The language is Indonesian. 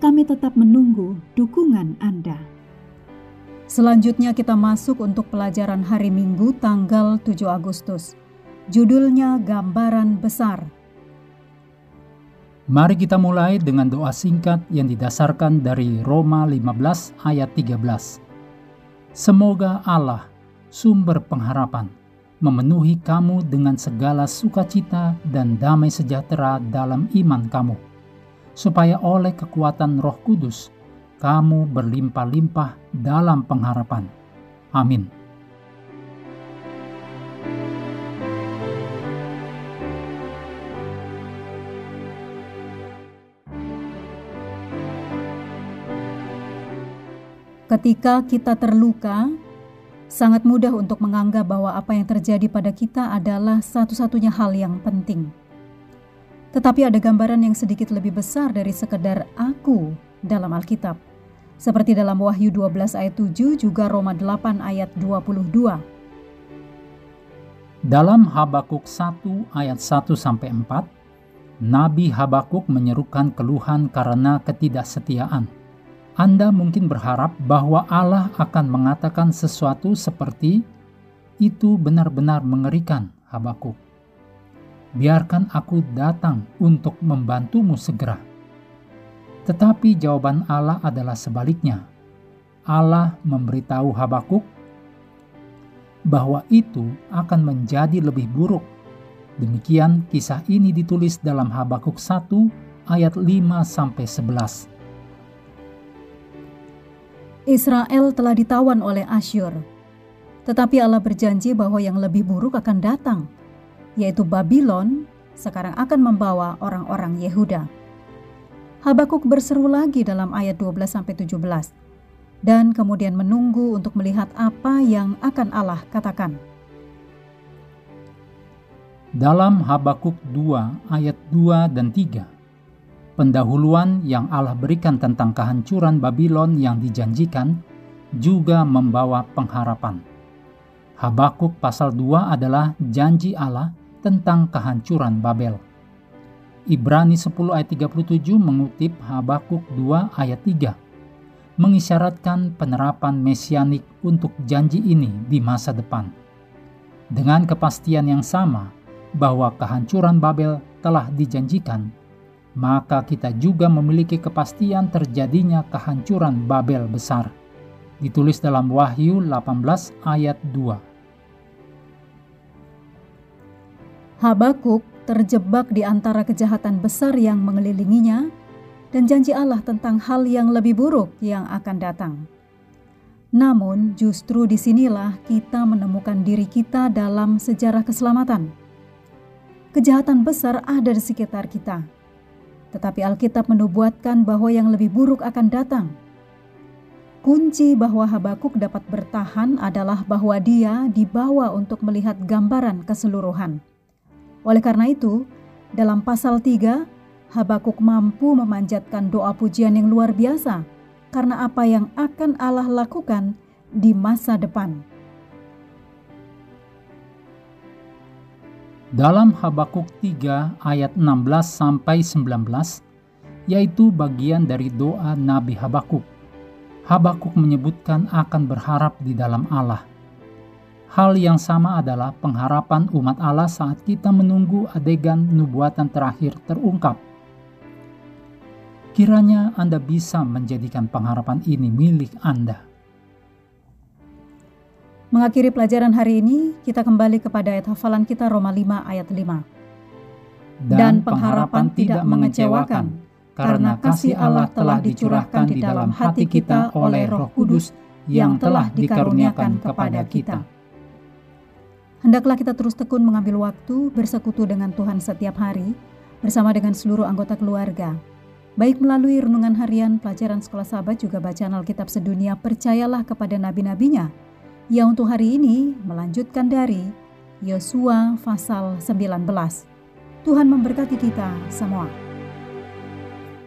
kami tetap menunggu dukungan Anda. Selanjutnya kita masuk untuk pelajaran hari Minggu tanggal 7 Agustus. Judulnya Gambaran Besar. Mari kita mulai dengan doa singkat yang didasarkan dari Roma 15 ayat 13. Semoga Allah, sumber pengharapan, memenuhi kamu dengan segala sukacita dan damai sejahtera dalam iman kamu supaya oleh kekuatan Roh Kudus kamu berlimpah-limpah dalam pengharapan. Amin. Ketika kita terluka, sangat mudah untuk menganggap bahwa apa yang terjadi pada kita adalah satu-satunya hal yang penting. Tetapi ada gambaran yang sedikit lebih besar dari sekedar aku dalam Alkitab. Seperti dalam Wahyu 12 ayat 7 juga Roma 8 ayat 22. Dalam Habakuk 1 ayat 1 sampai 4, Nabi Habakuk menyerukan keluhan karena ketidaksetiaan. Anda mungkin berharap bahwa Allah akan mengatakan sesuatu seperti itu benar-benar mengerikan Habakuk biarkan aku datang untuk membantumu segera. Tetapi jawaban Allah adalah sebaliknya. Allah memberitahu Habakuk bahwa itu akan menjadi lebih buruk. Demikian kisah ini ditulis dalam Habakuk 1 ayat 5 sampai 11. Israel telah ditawan oleh Asyur. Tetapi Allah berjanji bahwa yang lebih buruk akan datang yaitu Babylon, sekarang akan membawa orang-orang Yehuda. Habakuk berseru lagi dalam ayat 12-17 dan kemudian menunggu untuk melihat apa yang akan Allah katakan. Dalam Habakuk 2 ayat 2 dan 3, pendahuluan yang Allah berikan tentang kehancuran Babylon yang dijanjikan juga membawa pengharapan. Habakuk pasal 2 adalah janji Allah tentang kehancuran Babel. Ibrani 10 ayat 37 mengutip Habakuk 2 ayat 3, mengisyaratkan penerapan mesianik untuk janji ini di masa depan. Dengan kepastian yang sama bahwa kehancuran Babel telah dijanjikan, maka kita juga memiliki kepastian terjadinya kehancuran Babel besar. Ditulis dalam Wahyu 18 ayat 2. Habakuk terjebak di antara kejahatan besar yang mengelilinginya dan janji Allah tentang hal yang lebih buruk yang akan datang. Namun, justru di sinilah kita menemukan diri kita dalam sejarah keselamatan. Kejahatan besar ada di sekitar kita, tetapi Alkitab menubuatkan bahwa yang lebih buruk akan datang. Kunci bahwa Habakuk dapat bertahan adalah bahwa dia dibawa untuk melihat gambaran keseluruhan. Oleh karena itu, dalam pasal 3, Habakuk mampu memanjatkan doa pujian yang luar biasa karena apa yang akan Allah lakukan di masa depan. Dalam Habakuk 3 ayat 16 sampai 19 yaitu bagian dari doa Nabi Habakuk. Habakuk menyebutkan akan berharap di dalam Allah. Hal yang sama adalah pengharapan umat Allah saat kita menunggu adegan nubuatan terakhir terungkap. Kiranya Anda bisa menjadikan pengharapan ini milik Anda. Mengakhiri pelajaran hari ini, kita kembali kepada ayat hafalan kita Roma 5 ayat 5. Dan pengharapan tidak mengecewakan, karena kasih Allah telah dicurahkan di dalam hati kita oleh Roh Kudus yang telah dikaruniakan kepada kita. Hendaklah kita terus tekun mengambil waktu bersekutu dengan Tuhan setiap hari bersama dengan seluruh anggota keluarga. Baik melalui renungan harian, pelajaran sekolah sahabat juga bacaan Alkitab sedunia, percayalah kepada nabi-nabinya yang untuk hari ini melanjutkan dari Yosua pasal 19. Tuhan memberkati kita semua.